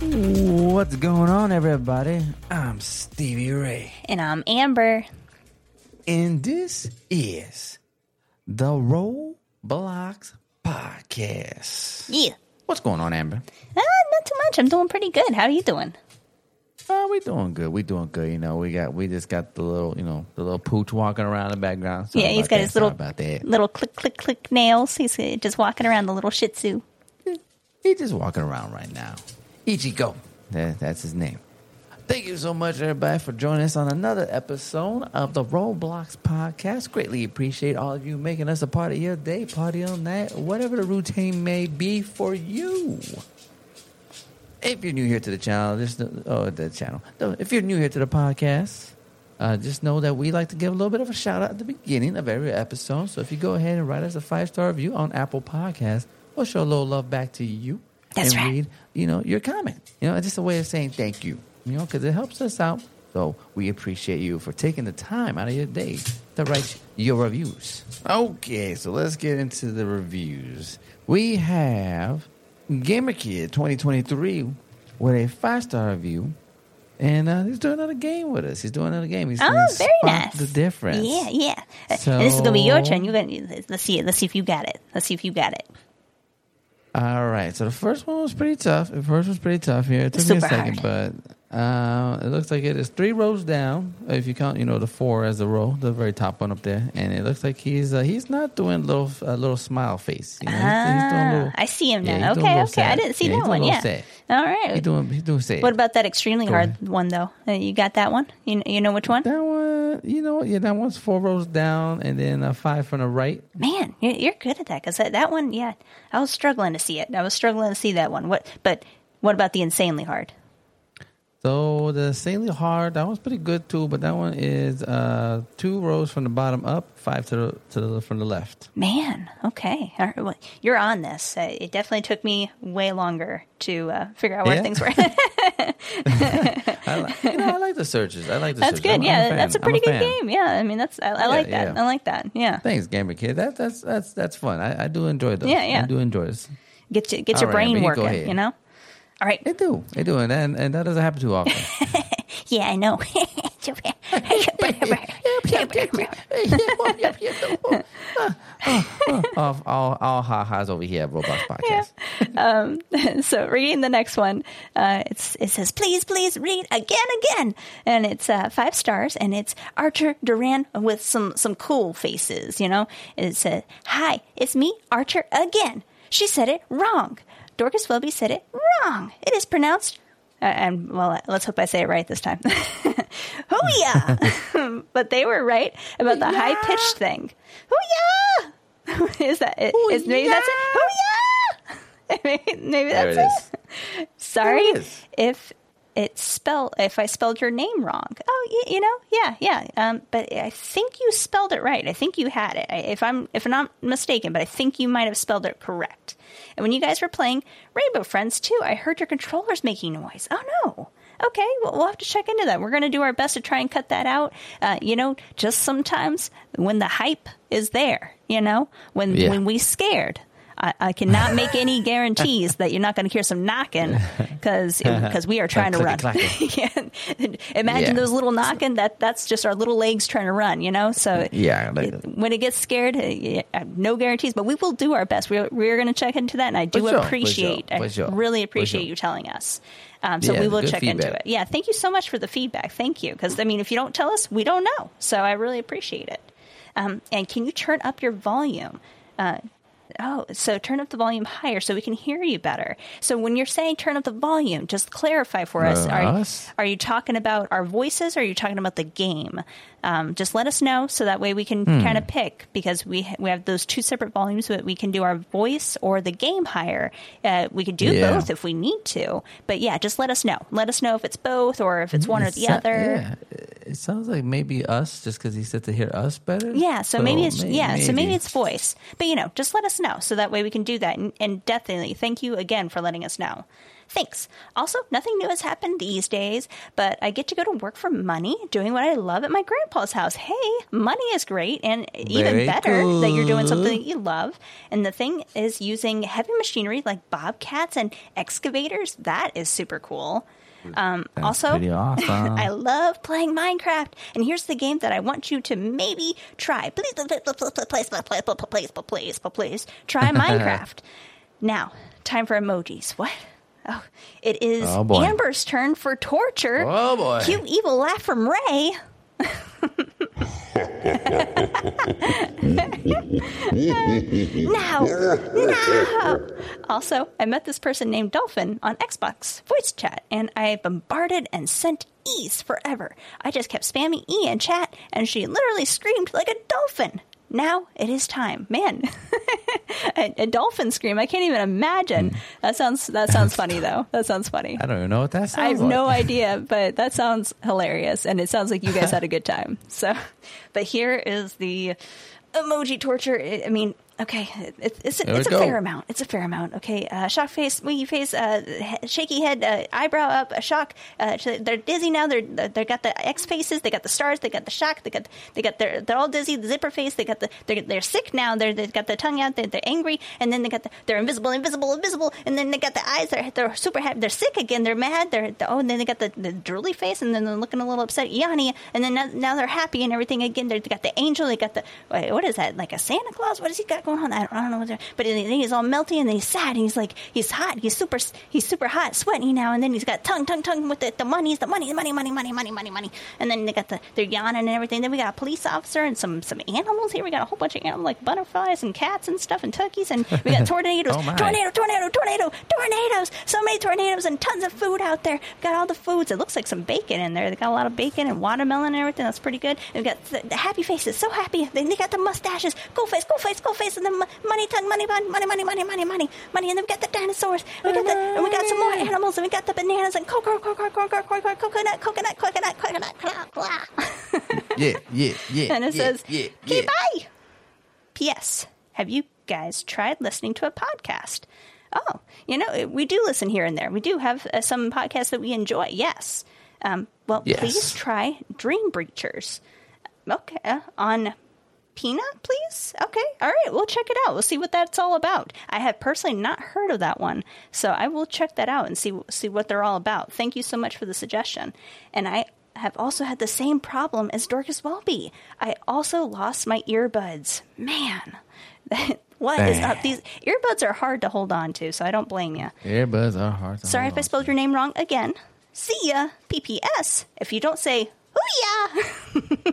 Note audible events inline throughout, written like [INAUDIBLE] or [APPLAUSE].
What's going on, everybody? I'm Stevie Ray, And I'm Amber. and this is the Roblox Podcast. Yeah. What's going on, Amber? Ah, not too much. I'm doing pretty good. How are you doing? Oh, we doing good. We doing good. You know, we got we just got the little, you know, the little pooch walking around in the background. Sorry yeah, he's got that. his Sorry little about that. little click click click nails. He's uh, just walking around the little Shih Tzu. He's just walking around right now. Ichigo. That, that's his name. Thank you so much, everybody, for joining us on another episode of the Roblox Podcast. Greatly appreciate all of you making us a part of your day, party on that, whatever the routine may be for you. If you're new here to the channel, just oh the channel. No, If you're new here to the podcast, uh, just know that we like to give a little bit of a shout out at the beginning of every episode. So if you go ahead and write us a five star review on Apple Podcasts, we'll show a little love back to you That's and right. read, you know, your comment. You know, it's just a way of saying thank you. You know, because it helps us out. So we appreciate you for taking the time out of your day to write your reviews. Okay, so let's get into the reviews. We have GamerKid 2023 with a five star review. And uh, he's doing another game with us. He's doing another game. He's Oh, very nice. The difference. Yeah, yeah. Uh, and this is gonna be your turn. You're gonna let's see it. Let's see if you got it. Let's see if you got it. All right. So the first one was pretty tough. The first was pretty tough here. It took me a second, but uh, it looks like it is three rows down. If you count, you know, the four as a row, the very top one up there, and it looks like he's uh, he's not doing little a little smile face. You know, he's, a Ah, little. I see him now. a okay, okay. I didn't see Yeah, that one. Yeah. sad. All right. He's doing he's doing sad. what about that extremely Go hard ahead. one though? Uh, you got that one? You you know which one? that one? You know, yeah, that one's four rows down, and then uh, five from the right. Man, you're, you're good at that because that, that one, yeah, I was struggling to see it. I was struggling to see that one. What? But what about the insanely hard? So the insanely hard, that one's pretty good too, but that one is uh, two rows from the bottom up, five to the to the from the left. Man, okay, All right, well, you're on this. Uh, it definitely took me way longer to uh, figure out where Yeah? things were. [LAUGHS] I like, you know, I like the searches. I like the that's searches. good. I'm- I'm yeah, that's a I'm pretty good fan. game. Yeah, I mean, that's I, I like that. yeah. I like that. Yeah, Thanks, Gamer Kid. That, that's that's that's fun. I, I do enjoy those. Yeah, yeah. I do enjoy this. get you, get All your right, brain Amber, you go working. You know. All right. They do. They do, and and, and that doesn't happen too often. [LAUGHS] Yeah, I know. all, all, all ha ha's over here at Roblox Podcast. [LAUGHS] so reading the next one, uh, it's it says please please read again again, and it's uh, five stars, and it's Archer Duran with some some cool faces. You know, And it said hi, it's me Archer again. She said it wrong. Dorcas Welby said it wrong. It is pronounced. Uh, and well, let's hope I say it right this time. [LAUGHS] Hoo-yah! [LAUGHS] but they were right about the high pitched thing. Hoo-yah! [LAUGHS] is that it? Is, maybe that's it? Hoo-yah! maybe, maybe that's it is. Sorry There it is. if it spelled if I spelled your name wrong. Oh, y- you know, yeah, yeah. Um, but I think you spelled it right. I think you had it. I, if I'm if I'm not mistaken, but I think you might have spelled it correct. And when you guys were playing Rainbow Friends too, I heard your controllers making noise. Oh no. Okay, well, we'll have to check into that. We're going to do our best to try and cut that out. Uh, you know, just sometimes when the hype is there, you know, when Yeah. when we scared, I, I cannot make any guarantees that you're not going to hear some knocking [LAUGHS] because because we are trying to run. [LAUGHS] Imagine Yeah. those little knocking. That that's just our little legs trying to run. You know, so Yeah, like- it- when it gets scared, uh, no guarantees, but we will do our best. We're we're going to check into that, and I do sure, appreciate. sure, I sure, really appreciate you telling us. Um, so Yeah, we will check into it. Yeah, thank you so much for the feedback. Thank you, because I mean, if you don't tell us, we don't know. So I really appreciate it. Um, and can you turn up your volume? Uh, oh, so turn up the volume higher so we can hear you better. So when you're saying turn up the volume, just clarify for us. Uh, are, Us? are you talking about our voices or are you talking about the game? Um, just let us know so that way we can Hmm. kind of pick because we we have those two separate volumes. But we can do our voice or the game higher. Uh, we could do Yeah. both if we need to. But yeah, just let us know. Let us know if it's both or if it's one or the so- other. Yeah, it sounds like maybe us, just because he said to hear us better. Yeah, so, maybe it's may- yeah, so maybe it's voice. But you know, just let us know so that way we can do that. And, and definitely, thank you again for letting us know. Thanks. Also, nothing new has happened these days, but I get to go to work for money doing what I love at my grandpa's house. Hey, money is great and even Very better that you're doing something that you love. And the thing is using heavy machinery like bobcats and excavators. That is super cool. Um, also, awesome. I love playing Minecraft, and here's the game that I want you to maybe try. Please, please, please, please, please, please, please, please, please, please, try Minecraft. now, time for emojis. What? Oh, it is Oh. Amber's turn for torture. Oh, boy. Cute evil laugh from Ray. [LAUGHS] now, now. Also, I met this person named Dolphin on Xbox voice chat, and I bombarded and sent E's forever. I just kept spamming E in chat, and she literally screamed like a dolphin. Now it is time, man. [LAUGHS] a, a dolphin scream. I can't even imagine. Hmm. That sounds. That sounds [LAUGHS] funny though. That sounds funny. I don't even know what that sounds I have like. no [LAUGHS] idea, but that sounds hilarious, and it sounds like you guys had a good time. So, but here is the emoji torture. I mean, okay, it, it's Here it's a fair amount. It's a fair amount. Okay, uh, shock face, winky face, uh, he- shaky head, uh, eyebrow up, a shock. Uh, they're dizzy now. They're they got the X faces. They got the stars. They got the shock. They got they got their they're all dizzy. The zipper face. They got the they're, they're sick now. They're they've got the tongue out. They're, they're angry, and then they got the they're invisible, invisible, invisible, and then they got the eyes. They're they're super happy. They're sick again. They're mad. They're oh, and then they got the the drooly face, and then they're looking a little upset, Yanni, and then now, now they're happy and everything again. They're, they got the angel. They got the what is that? Like a Santa Claus? What has he got going on? I don't, I don't know. What they're- but then he's all melty and then he's sad and he's like he's hot. He's super he's super hot, sweaty now, and then he's got tongue, tongue, tongue with the the money, the money, the money, money, money, money, money, money, and then they got the they're yawning and everything. Then we got a police officer and some some animals here. We got a whole bunch of animals like butterflies and cats and stuff and turkeys and we got [LAUGHS] tornadoes, Oh, my. tornado, tornado, tornado, tornadoes. So many tornadoes and tons of food out there. We got all the foods. It looks like some bacon in there. They got a lot of bacon and watermelon and everything. That's pretty good. And we got the, the happy faces, so happy. Then they got the mustaches. Go face, go face, go face, and then money tongue, money bun, money, money, money, money, money, money. And then we got the dinosaurs. We got the and we got some more animals. And we got the bananas and cocoa, cocoa, cocoa, cocoa, coconut, coconut, coconut, coconut. Yeah, yeah, yeah. [LAUGHS] And it yeah, says, yeah, "Okay, yeah. bye." P.S. Have you guys tried listening to a podcast? Oh, you know, we do listen here and there. We do have uh, some podcasts that we enjoy. Yes. Um, well, Yes. please try Dream Breachers. Okay, uh, on Peanut, please. Okay, all right, we'll check it out. We'll see what that's all about. I have personally not heard of that one, so I will check that out and see see what they're all about. Thank you so much for the suggestion. And I have also had the same problem as Dorcas Welby. I also lost my earbuds. Man, [LAUGHS] what is up? These earbuds are hard to hold on to, so I don't blame you. Earbuds are hard to Sorry if I spelled your name wrong again. See ya. PPS. If you don't say hooyah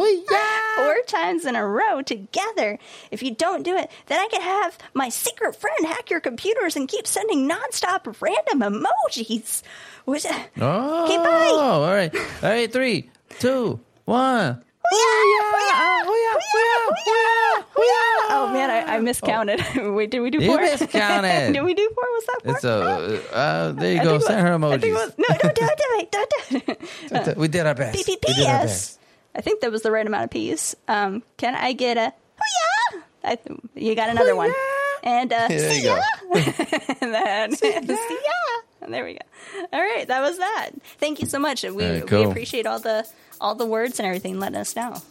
Oh, yeah. [LAUGHS] four times in a row together, if you don't do it, then I can have my secret friend hack your computers and keep sending nonstop random emojis. Which, Oh, Okay, bye. all right. All right, three, two, one. Oh yeah, yeah, yeah, yeah, yeah, yeah, yeah. Oh, man, I, I miscounted. [LAUGHS] Wait, did we do You four? [LAUGHS] miscounted. did we do four? Was that four? It's a, uh, there you I go. think it Send her was- I think it emojis. was- no, don't do it. Don't do it. Don't do it. [LAUGHS] we did our best. We did our PPPS. I think that was the right amount of P's. Um, can I get a hoo-yah? I th- you got another one. And uh, There you see go. ya. and then see ya. And there we go. All right, that was that. Thank you so much. We Very we appreciate all the all the words and everything letting us know.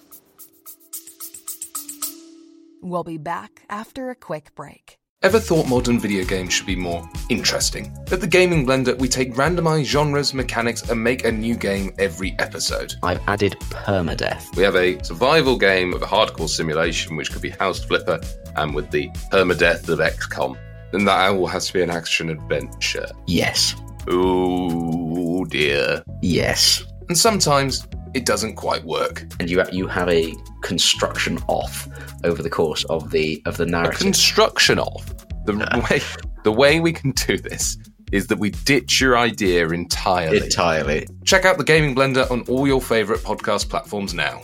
We'll be back after a quick break. Ever thought modern video games should be more interesting? At the Gaming Blender, we take randomized genres, mechanics, and make a new game every episode. I've added permadeath. We have a survival game of a hardcore simulation, which could be House Flipper, and with the permadeath of XCOM. And that all has to be an action adventure. Yes. Oh dear. Yes. And sometimes it doesn't quite work. And you you have a construction off over the course of the of the A narrative. construction off. the [LAUGHS] way the way we can do this is that we ditch your idea entirely. Entirely. Check out the Gaming Blender on all your favorite podcast platforms now.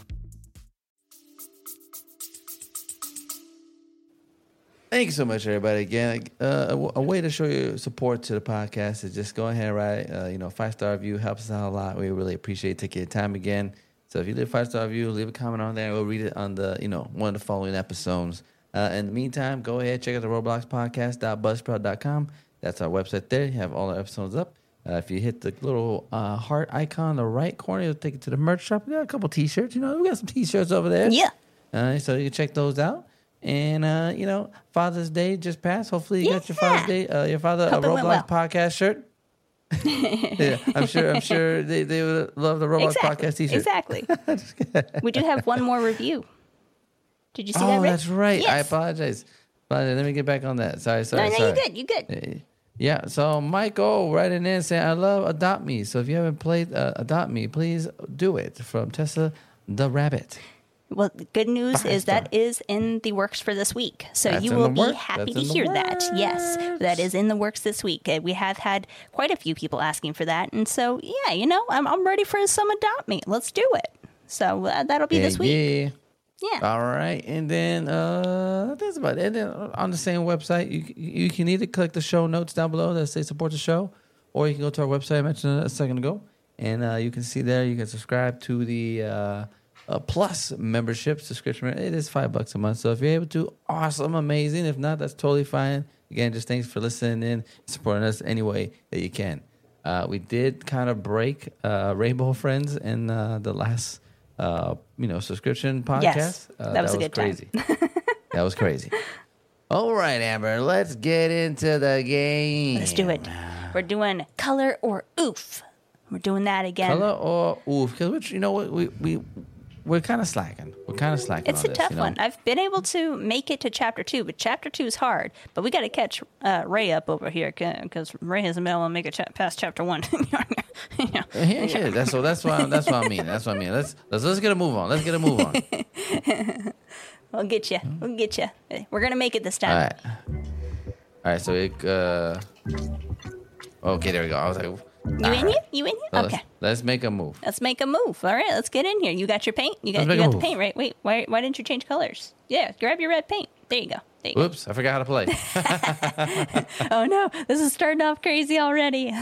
Thank you so much, everybody. Again, uh, a, a way to show your support to the podcast is just go ahead and write, uh, you know, five star review helps us out a lot. We really appreciate taking your time again. So if you leave a five star review, leave a comment on there. We'll read it on the, you know, one of the following episodes. Uh, in the meantime, go ahead check out the Roblox podcast.buzzsprout.com. That's our website there. You have all our episodes up. Uh, if you hit the little uh, heart icon on the right corner, it'll take you to the merch shop. We got a couple T-shirts. You know, we got some T-shirts over there. Yeah. Uh, so you can check those out. And uh, you know, Father's Day just passed. Hopefully, you got your Father's Day, uh, your father a Hope went Roblox well. podcast shirt. [LAUGHS] yeah, I'm sure. I'm sure they, they would love the Roblox Exactly. podcast T-shirt. Exactly. [LAUGHS] we do have one more review. Did you see that? Oh, that's right. I apologize. But let me get back on that. Sorry, sorry, No, no, sorry. you good. You good. Yeah, so Michael writing in saying, I love Adopt Me. So if you haven't played uh, Adopt Me, please do it from Tessa the Rabbit. Well, the good news is that is in the works for this week. So That's you will be work- happy that's to hear that. Yes, that is in the works this week. Uh, We have had quite a few people asking for that. And so, yeah, you know, I'm, I'm ready for some Adopt Me. Let's do it. So uh, that'll be yeah, this week. Yeah. Yeah. All right, and then uh, that's about it. And then on the same website, you you can either click the show notes down below that say support the show, or you can go to our website I mentioned it a second ago, and uh, you can see there you can subscribe to the uh, uh, Plus membership subscription. It is five bucks a month, so if you're able to, awesome, amazing. If not, that's totally fine. Again, just thanks for listening in, supporting us any way that you can. Uh, we did kind of break uh, Rainbow Friends in uh, the last, uh, you know, subscription podcast. Yes, Uh, that was a good time. crazy. that was crazy. [LAUGHS] All right, Amber, let's get into the game. Let's do it. We're doing color or oof. We're doing that again. Color or oof? Because which you know what we we we're kind of slacking. We're kind of slacking. It's a this, tough you know? one. I've been able to make it to chapter two, but chapter two is hard. But we got to catch uh, Ray up over here because Ray hasn't been able to make it cha- past chapter one. [LAUGHS] Yeah, yeah. That's so. That's what. That's what I mean. That's what I mean. Let's let's let's get a move on. Let's get a move on. [LAUGHS] we'll get you. We'll get you. We're gonna make it this time. All right. All right. So it. Uh, okay, there we go. I was like, You in here? You in here? let's, Okay. let's make a move. Let's make a move. All right, let's get in here. You got your paint. You got Let's you got the paint right. Wait, why why didn't you change colors? Yeah, grab your red paint. There you go. There you go. Oops, I forgot how to play. [LAUGHS] Oh no, this is starting off crazy already. [LAUGHS]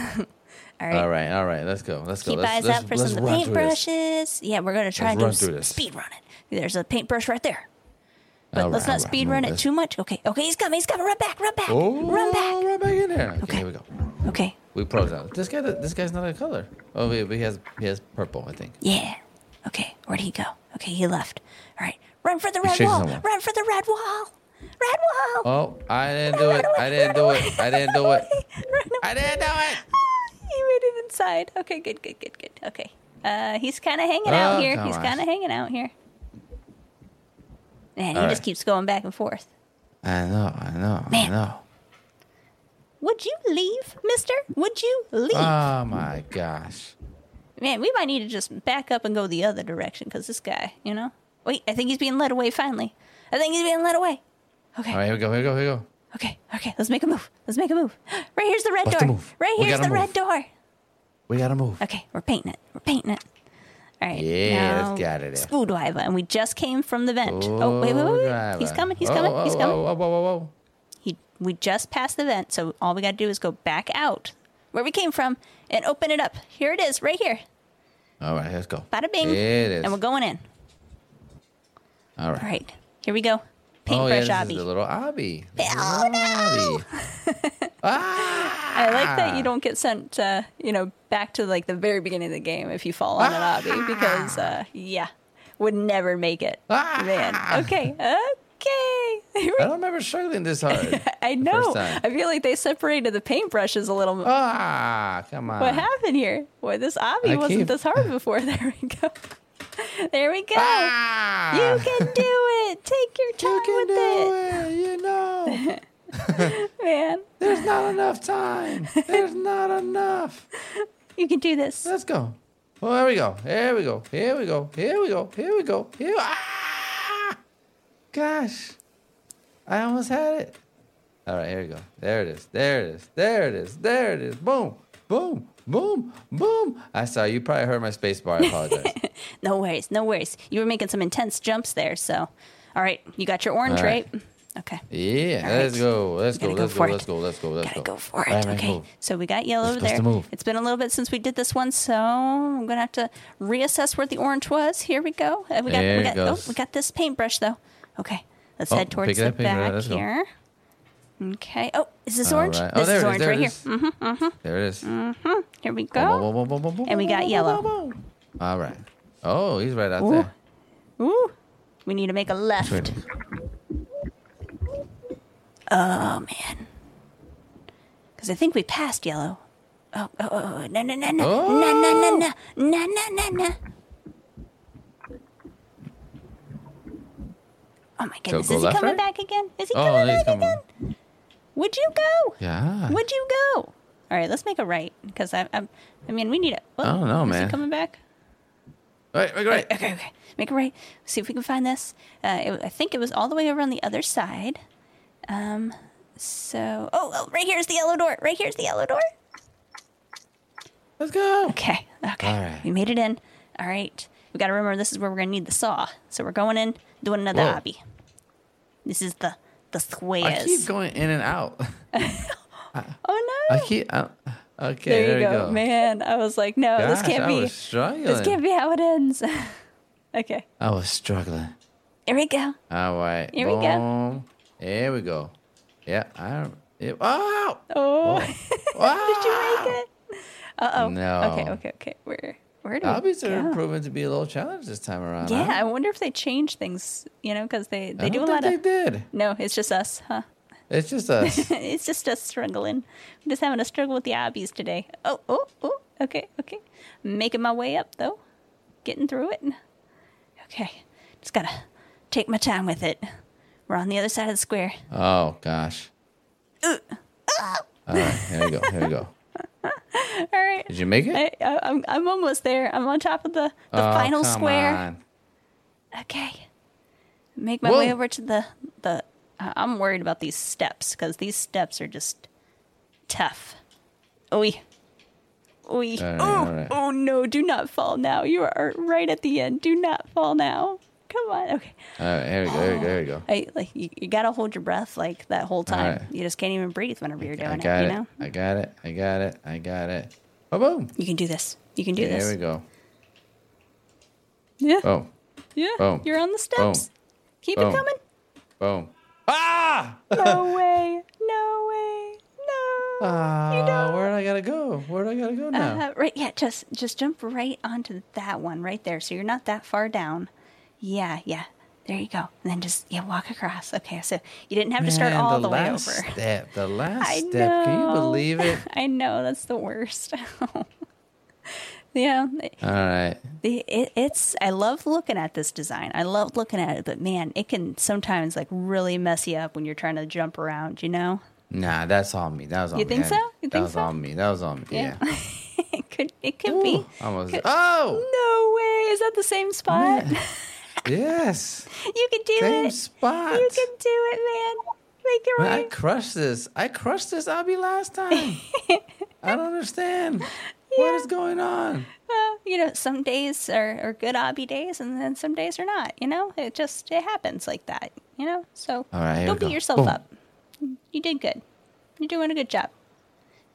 All right. all right, all right. Let's go. Let's go. Keep eyes let's, out for some of the run paintbrushes. Yeah, we're gonna try Let's run s- through speed run it. There's a paintbrush right there. But All let's right, not speed Move run it this. too much. Okay, okay, he's coming. He's coming. Run back. Run back. Oh, Run back. Right back in there. Okay, Okay. here we go. Okay. We pros out. This guy, this guy's not a color. Oh, wait, but he has he has purple, I think. Yeah. Okay. Where'd he go? Okay, he left. All right. Run for the red wall. someone. Run for the red wall. Red wall. Oh, I didn't do it. I didn't do it. I didn't do it. [LAUGHS] I didn't do it. [LAUGHS] He made it inside. Okay, good, good, good, good. Okay. Uh, he's kind of hanging out Oh, here. He's kind of hanging out here. Man, he All just right. keeps going back and forth. I know. I know. I know. Would you leave, mister? Would you leave? Oh my gosh. Man, we might need to just back up and go the other direction because this guy, you know? Wait, I think he's being led away finally. I think he's being led away. Okay. All right, here we go. Here we go. Here we go. Okay, okay, let's make a move. Let's make a move. Right here's the red What's door. the move? Right We here's the red door. We gotta move. Okay, we're painting it. We're painting it. All right. Yeah, let's get it. Screwdriver, and we just came from the vent. Oh, wait, wait, wait, wait. He's coming. He's coming. oh, He's oh, coming. Oh, oh whoa, whoa, whoa. He, we just passed the vent, so all we got to do is go back out where we came from and open it up. Here it is, right here. All right, let's go. Bada bing. It is. And we're going in. All right. All right, here we go. Oh, yeah, Paintbrush this obby. is the little obby. The Oh, obby. [LAUGHS] ah! I like that you don't get sent, uh, you know, back to like the very beginning of the game if you fall on an obby because, uh, yeah, would never make it. Ah. Man, okay, okay. [LAUGHS] I don't remember struggling this hard. [LAUGHS] I know. I feel like they separated the paintbrushes a little. More. Ah, come on. What happened here? Boy, this obby wasn't keep- this hard before. [LAUGHS] There we go. There we go. Ah! You can do it. Take your time You can with do it, it. You know, man. there's not enough time. There's not enough. You can do this. Let's go. Well, there we go. Here we go. Here we go. Here we go. Here we go. Here. We go. Ah! Gosh, I almost had it. All right, here we go. There it is. There it is. There it is. There it is. Boom. Boom. Boom. Boom. I saw you. Probably heard my space bar. I apologize. [LAUGHS] No worries. No worries. You were making some intense jumps there. So, all right. You got your orange, right. right? Okay. Yeah, All let's right. go. Let's go. Go Let's go. it. Let's go. Let's go. Let's Gotta go. go for it. right, okay. move. So we got yellow there. It's been a little bit since we did this one, so I'm gonna have to reassess where the orange was. Here we go. Uh, We got There we got oh, we got this paintbrush though. Okay. Let's Oh, head towards the back go. here. Okay. Oh, is this All orange? right. This oh, there is it is. orange There right here. is. Mm-hmm. There it is. Here we go. boom, boom, boom, And we got yellow. All right. Oh, he's right out Ooh. there. Ooh. We need to make a left. Oh man. Because I think we passed yellow. Oh, oh, oh, oh, no, no, no, no, Oh. no, no, no, no, no, no, no, no. Oh my goodness, go is he coming right? back again? Is he Oh, coming back coming. again? Would you go? Yeah. Would you go? All right, let's make a right because I, I'm. I mean, we need it. I don't know, is man. he coming back? All right, Right, right, right. Okay, okay. Make a right. See if we can find this. Uh, it, I think it was all the way over on the other side. Um. So, oh, oh, right here's the yellow door. Right here's the yellow door. Let's go. Okay. Okay. Right. We made it in. All right. We got to remember this is where we're gonna need the saw. So we're going in, doing another Whoa. obby. This is the the squares. I keep going in and out. [LAUGHS] oh no. I keep. Okay, there, there, you we go. go. man. I was like, no, this can't I be. was struggling. This can't be how it ends. [LAUGHS] okay. I was struggling. Here we go. All right. Here we go. Here we go. Yeah. I don't. It, oh. Oh. Did [LAUGHS] Did you make it? Uh oh. No. Okay, okay, okay. Where where do Obbies are go? proven to be a little challenge this time around. Yeah, huh? I wonder if they change things, you know, because they, they I do a lot think of. they did. No, it's just us, huh? It's just [LAUGHS] us. it's just us struggling. I'm just having a struggle with the obbies today. Oh, oh, oh. Okay, okay. Making my way up though. Getting through it. Okay. Just gotta take my time with it. We're on the other side of the square. oh gosh. Uh, All right. Here we go. Here we go. All right. Did you make it? I, I, I'm I'm almost there. I'm on top of the, the Oh, final square. on. Okay. Make my Whoa. way over to the the. Uh, I'm worried about these steps because these steps are just tough. Oi. Oi. Right, oh, right. oh no! Do not fall now. You are right at the end. Do not fall now. Come on. Okay. All right. Here we go. Here we go. Here we go. I, like you, you gotta hold your breath like that whole time. right. You just can't even breathe whenever you're doing I it. got You know. I got it. I got it. I got it. Oh, boom. You can do this. You can do There this. There we go. Yeah. Boom. Yeah. Boom. You're on the steps. Keep Boom. it coming. Boom. Ah! No way. No way. No. Ah, where do I gotta go? Where do I gotta go now? Uh, right, yeah, just just jump right onto that one right there. So you're not that far down. Yeah, yeah. There you go. And then just yeah, walk across. Okay, so you didn't have to start all the, way last over. [LAUGHS] Step, the last I step. Can you believe it? [LAUGHS] I know that's the worst. [LAUGHS] yeah, All right. the- it, it's. I love looking at this design. I love looking at it, but man, it can sometimes like really mess you up when you're trying to jump around. You know, Nah, that's on me. That was on me. You me. think so? You that think was so? on me. That was on me. Yeah. it could. It could Ooh, be. almost. Could- Oh, No way! Is that the same spot? Yes. You can do Same it. spot. You can do it, man. Make it Man, I crushed this. I crushed this obby last time. [LAUGHS] I don't understand. What is going on? Uh, you know, some days are, are good obby days, and then some days are not. You know, it just it happens like that. You know, so right, don't beat go. yourself Boom. up. You did good. You're doing a good job.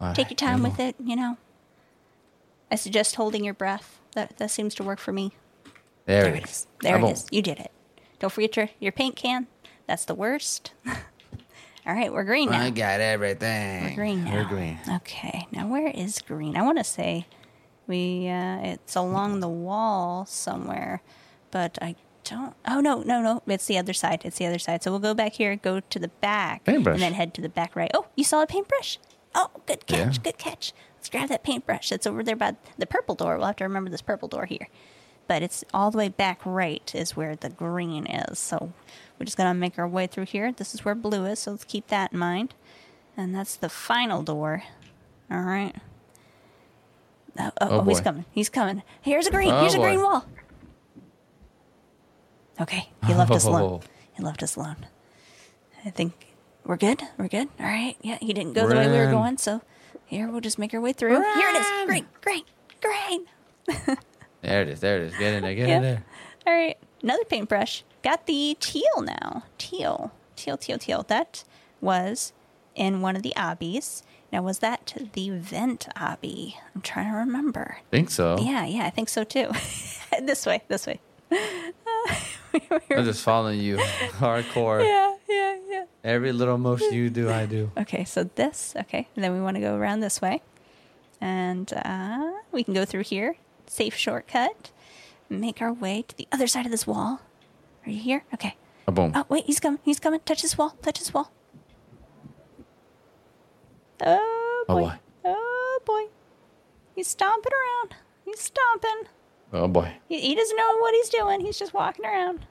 All Take right, your time with it. You know, I suggest holding your breath. That that seems to work for me. There, There it is. is. There it is. You did it. Don't forget your your paint can. That's the worst. [LAUGHS] All right, we're green now. I got everything. We're green now. We're green. Okay, now where is green? I want to say we uh, it's along the wall somewhere, but I don't. Oh no, no, no! It's the other side. It's the other side. So we'll go back here, go to the back, Paintbrush. and then head to the back right. Oh, you saw a paintbrush. Oh, good catch, Yeah. good catch. Let's grab that paintbrush. That's over there by the purple door. We'll have to remember this purple door here. But it's all the way back right is where the green is. So we're just gonna make our way through here. This is where blue is, so let's keep that in mind. And that's the final door. All right. Oh, oh, Oh, oh, he's coming. He's coming. Here's a green. Oh, Here's a boy. green wall. Okay, he left us Oh. alone. He left us alone. I think we're good. We're good. All right. Yeah, he didn't go the way we were going, so here we'll just make our way through. Here it is. Green, green, green. [LAUGHS] There it is. There it is. Get in there. Get Yeah. in there. All right, another paintbrush. Got the teal now. Teal, teal, teal, teal. That was in one of the obbies. Now, was that the vent obby? I'm trying to remember. I Think so. Yeah, yeah, I think so too. [LAUGHS] this way, this way. [LAUGHS] I'm just following you [LAUGHS] hardcore. Yeah, yeah, yeah. Every little motion you do, I do. Okay, so this. Okay, and then we want to go around this way, and uh, we can go through here. Safe shortcut. Make our way to the other side of this wall. Are you here? Okay. Oh, boom. Oh wait, he's coming. He's coming. Touch this wall. Touch this wall. Oh Oh, boy. boy. Oh boy. He's stomping around. He's stomping. Oh boy. He, he doesn't know what he's doing. He's just walking around.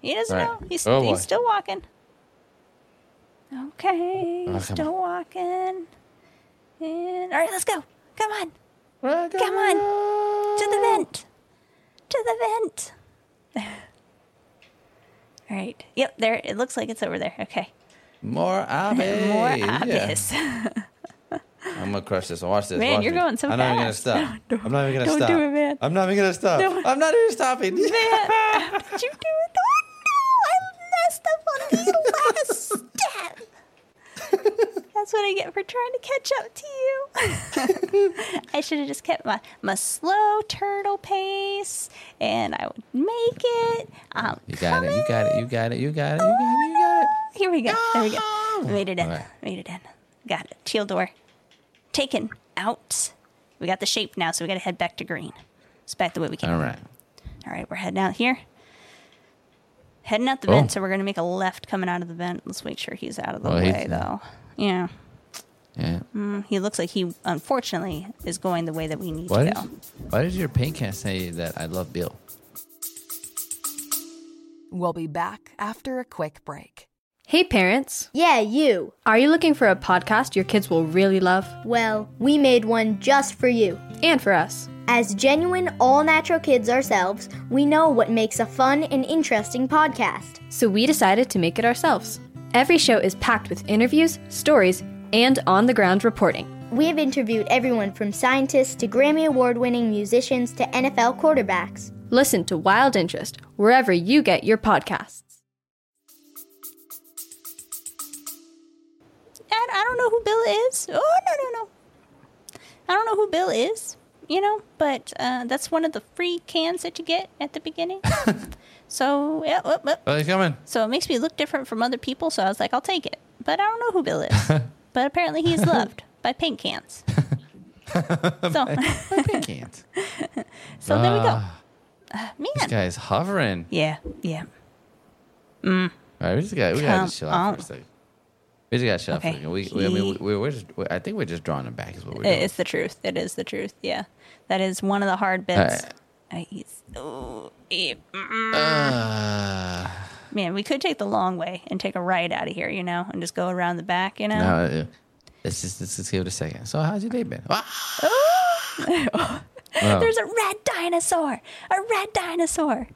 He doesn't Right. know. He's, Oh, he's still walking. Okay. Oh, he's still walking. And all right, let's go. Come on. Come on. To the vent. To the vent. [LAUGHS] all right. Yep, there. It looks like it's over there. Okay. More [LAUGHS] obbies. More Yeah. [LAUGHS] I'm gonna crush this. Watch this. Man, Watch you're me. going so I'm not even gonna fast. stop. No, I'm not even gonna stop. don't stop. do it, man. I'm not even gonna stop. Don't. I'm not even stopping. Man, did you do it? Oh no, I messed up on the last step. That's what I get for trying to catch up to you. [LAUGHS] I should have just kept my, my slow turtle pace and I would make it. Um, You got it. You got it. You got it. You got it. You got it. You got it. here we go. There we go. Made it in. Alright. Made it in. Got it. Teal door. Taken out. We got the shape now, so we got to head back to green. It's back the way we came. All right. All right, we're heading out here. Heading out the Oh. vent, so we're going to make a left coming out of the vent. Let's make sure he's out of the Well, way, though. Yeah. Yeah. Mm, He looks like he, unfortunately, is going the way that we need Why to did, go. why did your paint can say that I love Bill? We'll be back after a quick break. Hey parents, Yeah, you. are you looking for a podcast your kids will really love? Well, we made one just for you. And for us. As genuine, all natural kids ourselves, we know what makes a fun and interesting podcast. So we decided to make it ourselves. Every show is packed with interviews, stories, and on the ground reporting. We have interviewed everyone from scientists to Grammy Award winning musicians to NFL quarterbacks. Listen to Wild Interest wherever you get your podcasts. I, I don't know who Bill is. Oh, no, no, no. I don't know who Bill is, you know, but uh, that's one of the free cans that you get at the beginning. [LAUGHS] so, yeah, whoop, whoop. Oh, he's coming. So it makes me look different from other people. So I was like, I'll take it. But I don't know who Bill is. [LAUGHS] but apparently he's loved by paint cans. [LAUGHS] so, Paint [LAUGHS] cans. so there we go. Uh, This man. guy's hovering. Yeah, yeah. All right, we just got we got to chill out for a second. We just got to chill out for a Okay. second. We, we, I mean, we, we're just, I think we're just drawing him back. Is what we're doing. It's the truth. It is the truth. Yeah. That is one of the hard bits. Uh, he's, oh, mm. Uh, Man, we could take the long way and take a right out of here, you know, and just go around the back, you know. no, uh, let's just let's just give it a second. So, how's your day been? Ah! [LAUGHS] There's a red dinosaur, a red dinosaur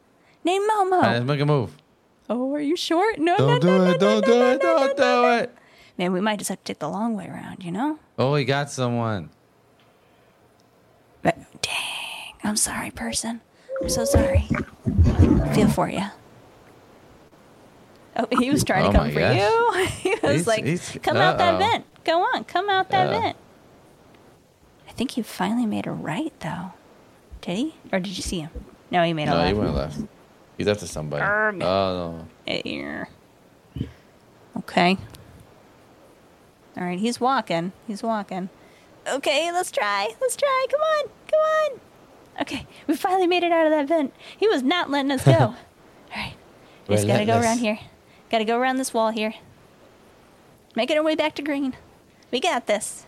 named Momo. right, let's make a move. oh, are you short? No, Don't no, do no, no, it! Don't no, do no, it! Don't do it! Man, we might just have to take the long way around, you know. Oh, he got someone. But dang, I'm sorry, person. I'm so sorry. Feel for you. Oh, he was trying Oh to come for gosh. you. [LAUGHS] he was He's- like, he's- "Come out that vent. Go on, come out that Uh. vent." I think he finally made a right, though. Did he? Or did you see him? No, he made a No, he went left. He's after somebody. Arg. Oh no! Okay. All right, he's walking. He's walking. Okay, let's try. Let's try. Come on. Come on. Okay, we finally made it out of that vent. He was not letting us go. [LAUGHS] All right. We just gotta go around here. Gotta go around this wall here. Making our way back to green. We got this.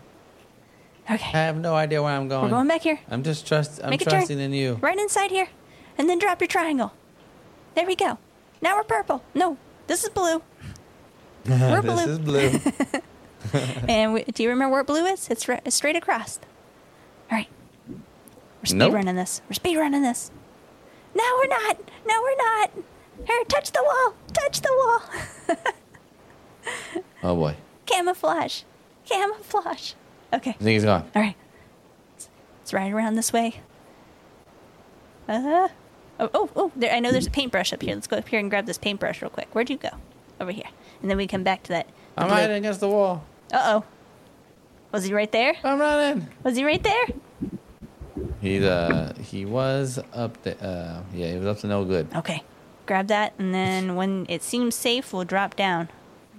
Okay. I have no idea where I'm going. We're going back here. I'm just trust. I'm Make turn. trusting in you. Right inside here. And then drop your triangle. There we go. Now we're purple. No, this is blue. [LAUGHS] We're this blue. is blue. [LAUGHS] And we, do you remember where blue is? It's, it's straight across. All right. We're speed Nope. running this. We're speed running this. No, we're not. No, we're not. Here, touch the wall. Touch the wall. [LAUGHS] oh boy! Camouflage. Camouflage. Okay. I think he's gone. All right. Let's, let's around this way. Uh, oh, oh, oh there, I know there's a paintbrush up here. Let's go up here and grab this paintbrush real quick. Where'd you go? Over here. And then we come back to that. I'm blue- hiding against the wall. Uh-oh. Was he right there? I'm running. Was he right there? He uh he was up the uh yeah he was up to no good. Okay. Grab that, and then when it seems safe, we'll drop down.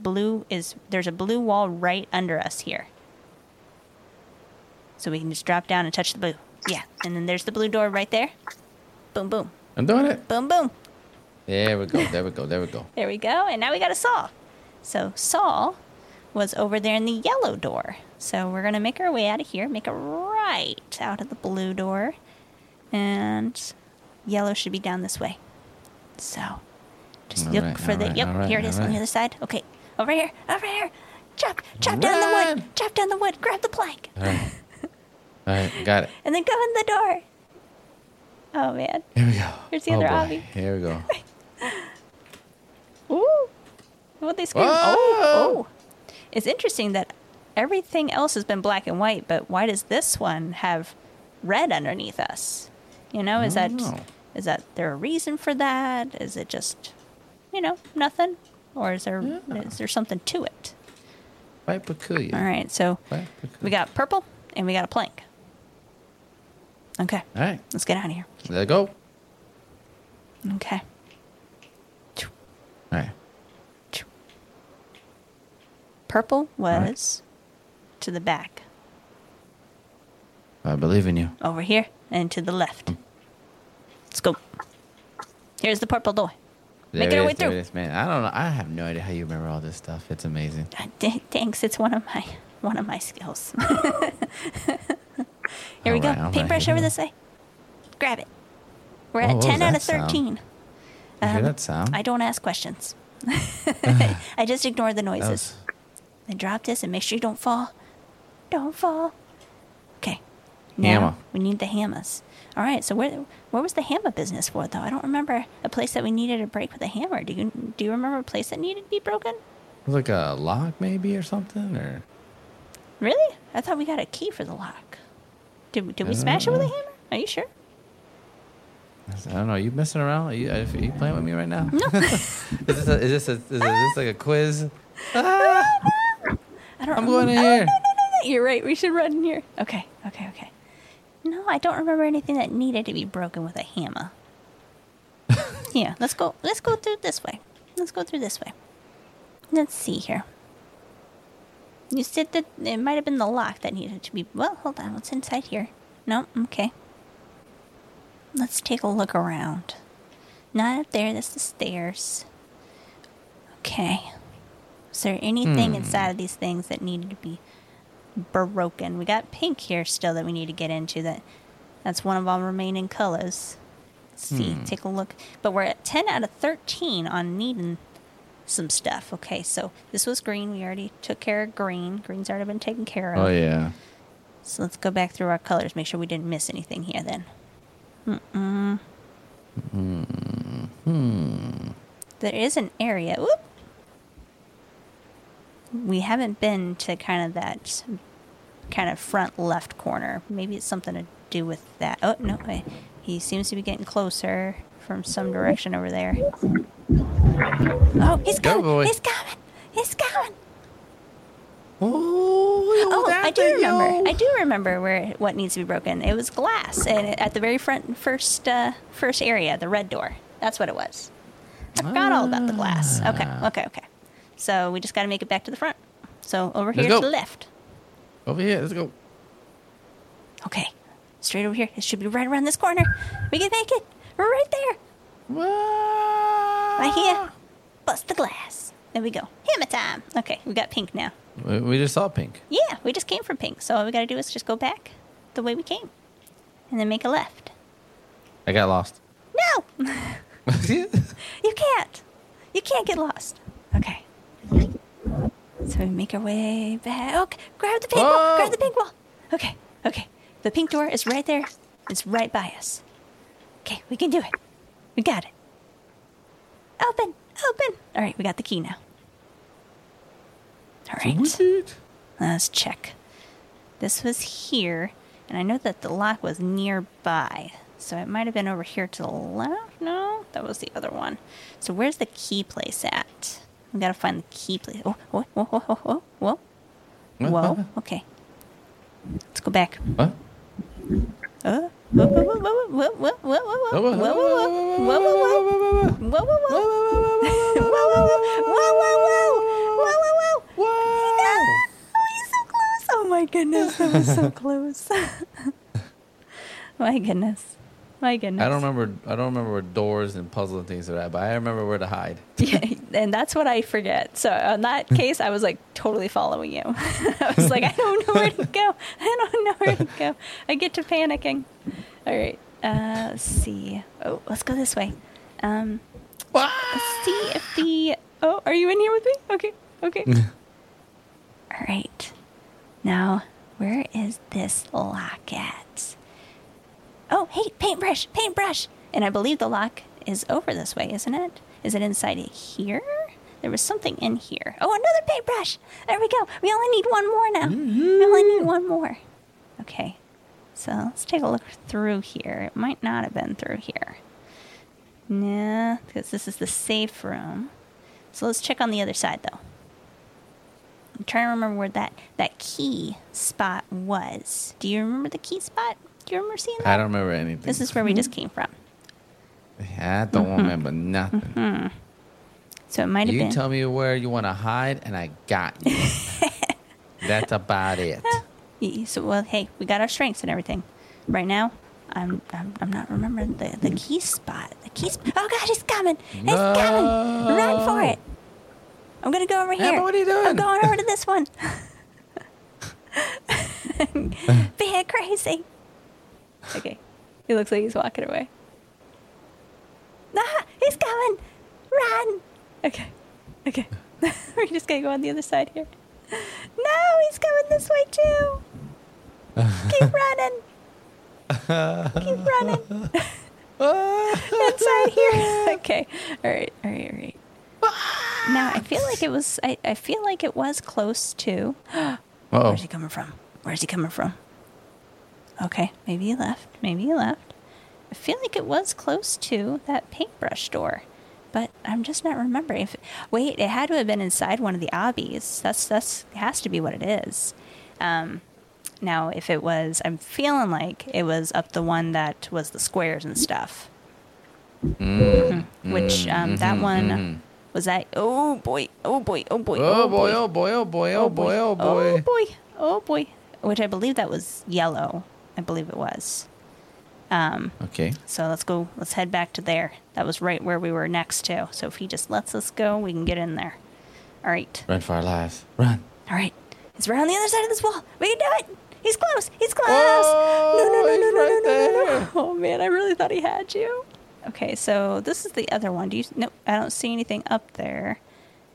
blue is there's a blue wall right under us here. So we can just drop down and touch the blue. Yeah, and then there's the blue door right there. Boom, boom, I'm doing it. boom, boom. There we go. There we go. There we go. [LAUGHS] There we go. And now we got a saw. So saw was over there in the yellow door. So we're going to make our way out of here, make a right out of the blue door. And yellow should be down this way. So just All look right, for the. right, yep, right, here it is on the other side. Okay, over here, over here. Chop, chop down the wood. Chop down the wood. Grab the plank. All right. All right. Got it. And then go in the door. Oh, man. Here we go. Here's the oh, other boy. obby. Here we go. [LAUGHS] Ooh. What they scream? Oh, oh. It's interesting that everything else has been black and white, but why does this one have red underneath us? You know, is that know. is that there a reason for that? Is it just, you know, nothing, or is there is Yeah. there something to it? Quite peculiar. All right, so we got purple and we got a plank. Okay, All right. let's get out of here. Let's go. Okay. All right. Purple was to the back. I believe in you. over here and to the left. Let's go. Here's the purple door. There Making it our way through. is, man. I don't know. I have no idea how you remember all this stuff. It's amazing. Uh, th- thanks, it's one of my one of my skills. [LAUGHS] here we All go. right, all right, Paintbrush over this way. Grab it. We're Oh, at ten out of thirteen. You hear Um, that sound? I don't ask questions. [LAUGHS] [LAUGHS] I just ignore the noises. was- drop this and make sure you don't fall. Don't fall. Okay. Now Hammer. we need the hammers. All right. So where where was the hammer business for though? I don't remember a place that we needed a break with a hammer. Do you do you remember a place that needed to be broken? like a lock, maybe, or something, or Really? I thought we got a key for the lock. Did did we smash it with a uh-huh. hammer? Are you sure? I don't know. Are you messing around? Are you, are you playing with me right now? No. [LAUGHS] is this a, is this a, is this like a quiz? [LAUGHS] Ah! I don't. I'm remember- going in Oh, here. [LAUGHS] You're right. We should run in here. Okay. Okay. Okay. No, I don't remember anything that needed to be broken with a hammer. [LAUGHS] yeah. Let's go. Let's go through this way. Let's go through this way. Let's see here. You said that it might have been the lock that needed to be. Well, hold on. What's inside here? No. Okay. Let's take a look around. Not up there. That's the stairs. Okay. Is there anything hmm. inside of these things that needed to be broken? We got pink here still that we need to get into. That that's one of our remaining colors. Let's see, hmm. take a look. But we're at ten out of thirteen on needing some stuff. Okay, so this was green. We already took care of green. Green's already been taken care of. Oh yeah. So let's go back through our colors. Make sure we didn't miss anything here. Then. Mm-mm. Mm-hmm. There is an area. Whoop. We haven't been to kind of that kind of front left corner. Maybe it's something to do with that. Oh no, wait. he seems to be getting closer from some direction over there. Oh, he's coming! boy. He's coming! He's coming! Oh, Oh, I do remember. I do remember where what needs to be broken. It was glass, and it- at the very front first uh, first area, the red door. That's what it was. I forgot all about the glass. Okay, Ah. okay, okay. So we just got to make it back to the front. So over Let's here go. to the left. Over here. Let's go. Okay, straight over here. It should be right around this corner. We can make it. We're right there. Whoa. Right here. Bust the glass. There we go. Hammer time. Okay, we got pink now. We, just saw pink. Yeah, we just came from pink. So all we got to do is just go back the way we came, and then make a left. I got lost. No. [LAUGHS] [LAUGHS] You can't. You can't get lost. Okay. So we make our way back. Okay, grab the pink wall. Grab the pink wall. Okay, okay. The pink door is right there. It's right by us. Okay, we can do it. We got it. Open, open. All right, we got the key now. All right. Let's check. This was here, and I know that the lock was nearby. So it might have been over here to the left. No, that was the other one. So where's the key place at? We gotta find the key place. Oh, Whoa! Whoa! oh, oh, oh, whoa. Whoa, whoa. okay. Let's go back. What? Uh, my goodness, that was so close. my goodness. My goodness. I don't remember. I don't remember where doors and puzzle and things are at, but I remember where to hide. [LAUGHS] Yeah, and that's what I forget. So in that [LAUGHS] case, I was like totally following you. [LAUGHS] I was like, I don't know where to go. I don't know where to go. I get to panicking. All right. Uh, let's see. Oh, let's go this way. Um, let's see if the. Oh, are you in here with me? Okay. Okay. All right. Now, where is this lock at? Oh, hey, paintbrush, paintbrush. And I believe the lock is over this way, isn't it? Is it inside here? There was something in here. Oh, another paintbrush. There we go. We only need one more now. We only need one more. Okay. So let's take a look through here. It might not have been through here. Nah, because this is the safe room. So let's check on the other side, though. I'm trying to remember where that, that key spot was. Do you remember the key spot? Do you remember seeing that? I don't remember anything. This is where we just came from. [LAUGHS] I don't Mm-hmm. remember nothing. So it might have been. You tell me where you want to hide, and I got you. [LAUGHS] That's about it. So well, hey, we got our strengths and everything. Right now, I'm I'm, I'm not remembering the the key spot. The key. Sp- oh God, he's coming! He's coming! Run for it! I'm gonna go over here. but what are you doing? I'm going over to this one. [LAUGHS] Being crazy. Okay, he looks like he's walking away. Ah, he's coming! Run! Okay, okay. [LAUGHS] We're just gonna go on the other side here. No, he's coming this way too. Keep [LAUGHS] running. Keep running. [LAUGHS] Inside here. Okay. All right. All right. All right. Now I feel like it was. I, I feel like it was close to. [GASPS] Where's he coming from? Where's he coming from? Okay, maybe he left. Maybe he left. I feel like it was close to that paintbrush store, but I'm just not remembering. If wait, it had to have been inside one of the obbies. That's that's has to be what it is. Um, now, if it was, I'm feeling like it was up the one that was the squares and stuff. Mhm. Which um, that one was that. Oh boy! Oh boy! Oh boy! oh boy! Oh boy! Oh boy! Oh boy! Oh boy! Oh boy! Oh boy! Which I believe that was yellow. I believe it was. Um, Okay. so let's go. Let's head back to there. That was right where we were next to. So if he just lets us go, we can get in there. All right. Run for our lives. Run. All right. It's right on the other side of this wall. We can do it. He's close. He's close. Oh, no, no, no, no, no, right no, no, no, there. no. Oh man, I really thought he had you. Okay, so this is the other one. Do you? Nope, I don't see anything up there.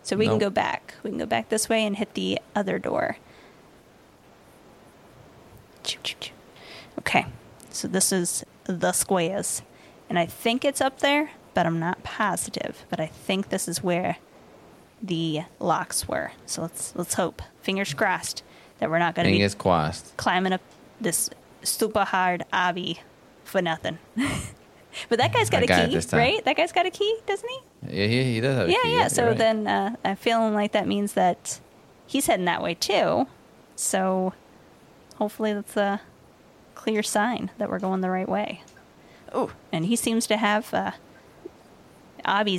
So we can go back. We can go back this way and hit the other door. Choo, choo, choo. Okay, so this is the squares, and I think it's up there, but I'm not positive. But I think this is where the locks were. So let's let's hope, fingers crossed, that we're not going to be Fingers crossed. climbing up this super hard obby for nothing. [LAUGHS] but that guy's got I a got it key, this time. right? That guy's got a key, doesn't he? Yeah, he, he does have a yeah, key. yeah. you're So right. then uh, I'm feeling like that means that he's heading that way too. So hopefully that's a clear sign that we're going the right way. Oh, and he seems to have uh,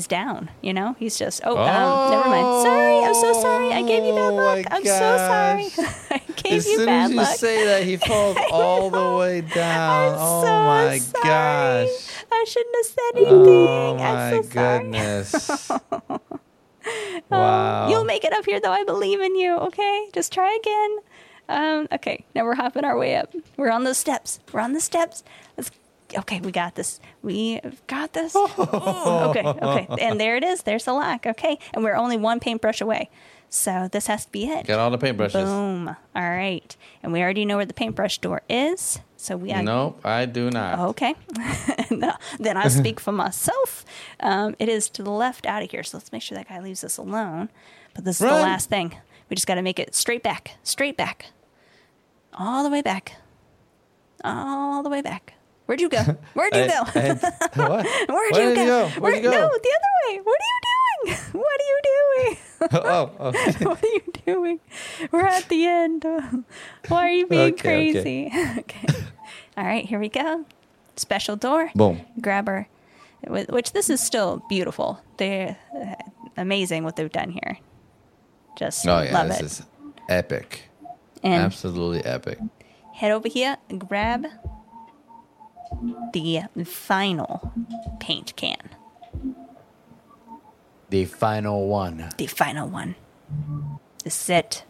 down. You know, he's just oh, um, never mind. Sorry, I'm so sorry. I gave you bad Oh, luck. I'm so sorry. [LAUGHS] I gave As you bad as soon as you say that, he [LAUGHS] falls all the way down. I'm oh so my sorry. gosh. I shouldn't have said anything. Oh I'm so sorry. goodness. Oh, [LAUGHS] wow. You'll make it up here, though. I believe in you. Okay, just try again. Um, okay, now we're hopping our way up. We're on those steps. We're on the steps. Let's. Okay, we got this. We got this. Ooh, [LAUGHS] okay, okay, and there it is. There's the lock. Okay, and we're only one paintbrush away, so this has to be it. Got all the paintbrushes. Boom. All right, and we already know where the paintbrush door is. So we. Nope, I do not. Okay. [LAUGHS] No, then I speak for myself. Um, it is to the left out of here. So let's make sure that guy leaves us alone. But this is the last thing. We just got to make it straight back, straight back, all the way back, all the way back. Where'd you go? [LAUGHS] Where'd you I- go? I- [LAUGHS] what? Where'd Where you go? you go? Where'd Where- you go? No, the other way. What are you doing? [LAUGHS] What are you doing? oh, okay. what are you doing? We're at the end. Why are you being Okay, okay. crazy? Okay. All right, here we go. Special door. Boom. Grab her. Which this is still beautiful. They're uh, amazing what they've done here. Just Oh yeah, love this it. is epic. And Absolutely epic. head over here grab the final paint can. The final one. The final one. This is it.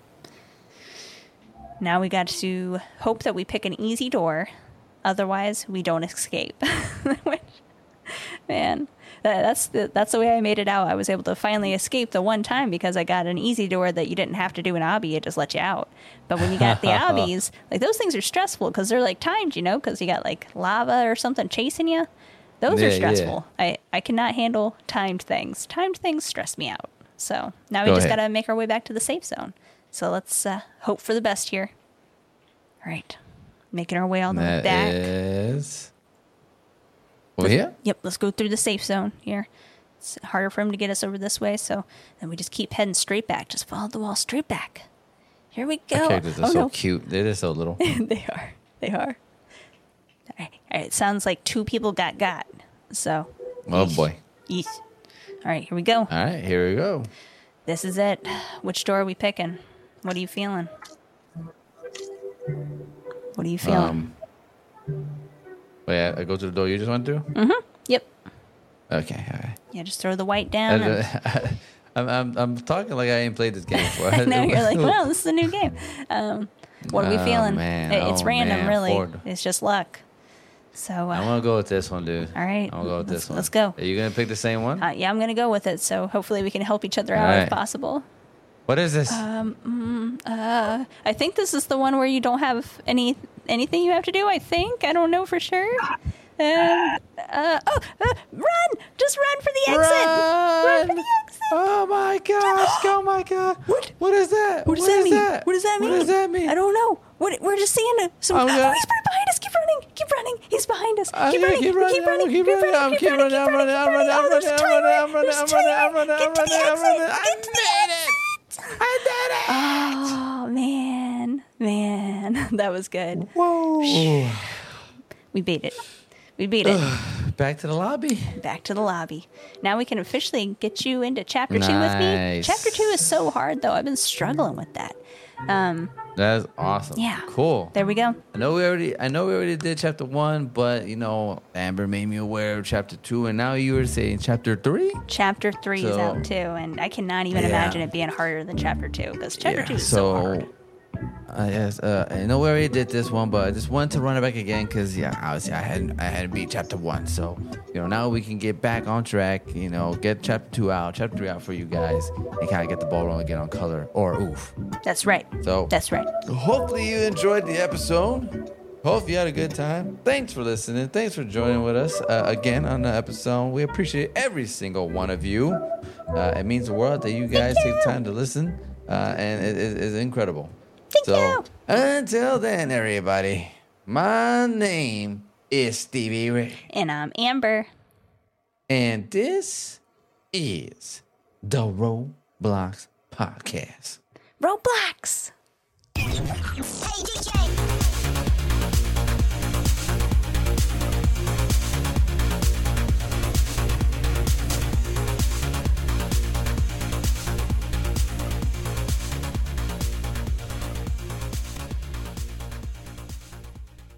Now we got to hope that we pick an easy door. Otherwise, we don't escape. [LAUGHS] Which, man, that's the that's the way I made it out. I was able to finally escape the one time because I got an easy door that you didn't have to do an obby; it just let you out. But when you got the [LAUGHS] obbies, like those things are stressful because they're like timed, you know, because you got like lava or something chasing you. Those Yeah, are yeah. stressful. I I cannot handle timed things. Timed things stress me out. So now we Go just ahead. gotta make our way back to the safe zone. So let's uh, hope for the best here. All right, making our way all the way back. is. Over here? Yep, let's go through the safe zone here. It's harder for him to get us over this way, so then we just keep heading straight back. Just follow the wall straight back. Here we go. Characters are oh so no, cute. They're so little. [LAUGHS] they are. They are. All right. All right. Sounds like two people got got. So, oh boy. yeesh. All right, here we go. All right, here we go. This is it. Which door are we picking? What are you feeling? What are you feeling? Um, wait, I go to the door you just went through? Mm-hmm. Yep. Okay, all right. Yeah, just throw the white down. and- [LAUGHS] I'm, I'm, I'm talking like I ain't played this game before. [LAUGHS] now you're like, [LAUGHS] well, this is a new game. Um, what are we Oh, feeling? man. It- it's Oh, random, man. really. Ford. It's just luck. So, I'm uh, gonna go with this one, dude. All right, I'm gonna go with let's- this one. let's go. Are you gonna pick the same one? uh, yeah, I'm going to go with it. So hopefully we can help each other out if possible. what is this? Um. Uh. I think this is the one where you don't have any anything you have to do. I think I don't know for sure. Um, uh, oh, uh, run! Just run for the exit! Run for the exit! Oh my gosh! Oh my god! What? What is that? What does that is mean? What does that mean? What does that mean? I don't know. What, we're just seeing uh, some. Oh, gonna- he's right behind us. Keep running. Keep running. He's behind us. Keep, running. keep running, Keep running. keep running, I'm keep running, I'm running, I'm running, I'm Oh, a running, I'm running, I'm running, I'm a running, I'm running, I'm running, I'm running. I Get to the did it! I did it! Oh man, man, [LAUGHS] that was good. Whoa! We beat it. We beat it. Back to the lobby. Back to the lobby. Now we can officially get you into chapter two with me. Nice. Chapter two is so hard though. I've been struggling with that. Um, That's awesome. Yeah. Cool. There we go. I know we already I know we already did chapter one, but you know, Amber made me aware of chapter two, and now you were saying chapter three? Chapter three is So- out too, and I cannot even Yeah. imagine it being harder than chapter two because chapter two is so, hard. Uh, yes, uh, I know we already did this one, but I just wanted to run it back again because yeah, obviously I hadn't I hadn't beat chapter one, so you know now we can get back on track. You know, get chapter two out, chapter three out for you guys, and kind of get the ball rolling again on color or oof. That's right. So That's right. hopefully you enjoyed the episode. Hope you had a good time. Thanks for listening. Thanks for joining with us uh, again on the episode. We appreciate every single one of you. Uh, it means the world that you guys take the time to listen, uh, and it is incredible. Thank so you. until then, everybody, my name is Stevie Ray, And I'm Amber. and this is the Roblox Podcast. Roblox. Hey DJ,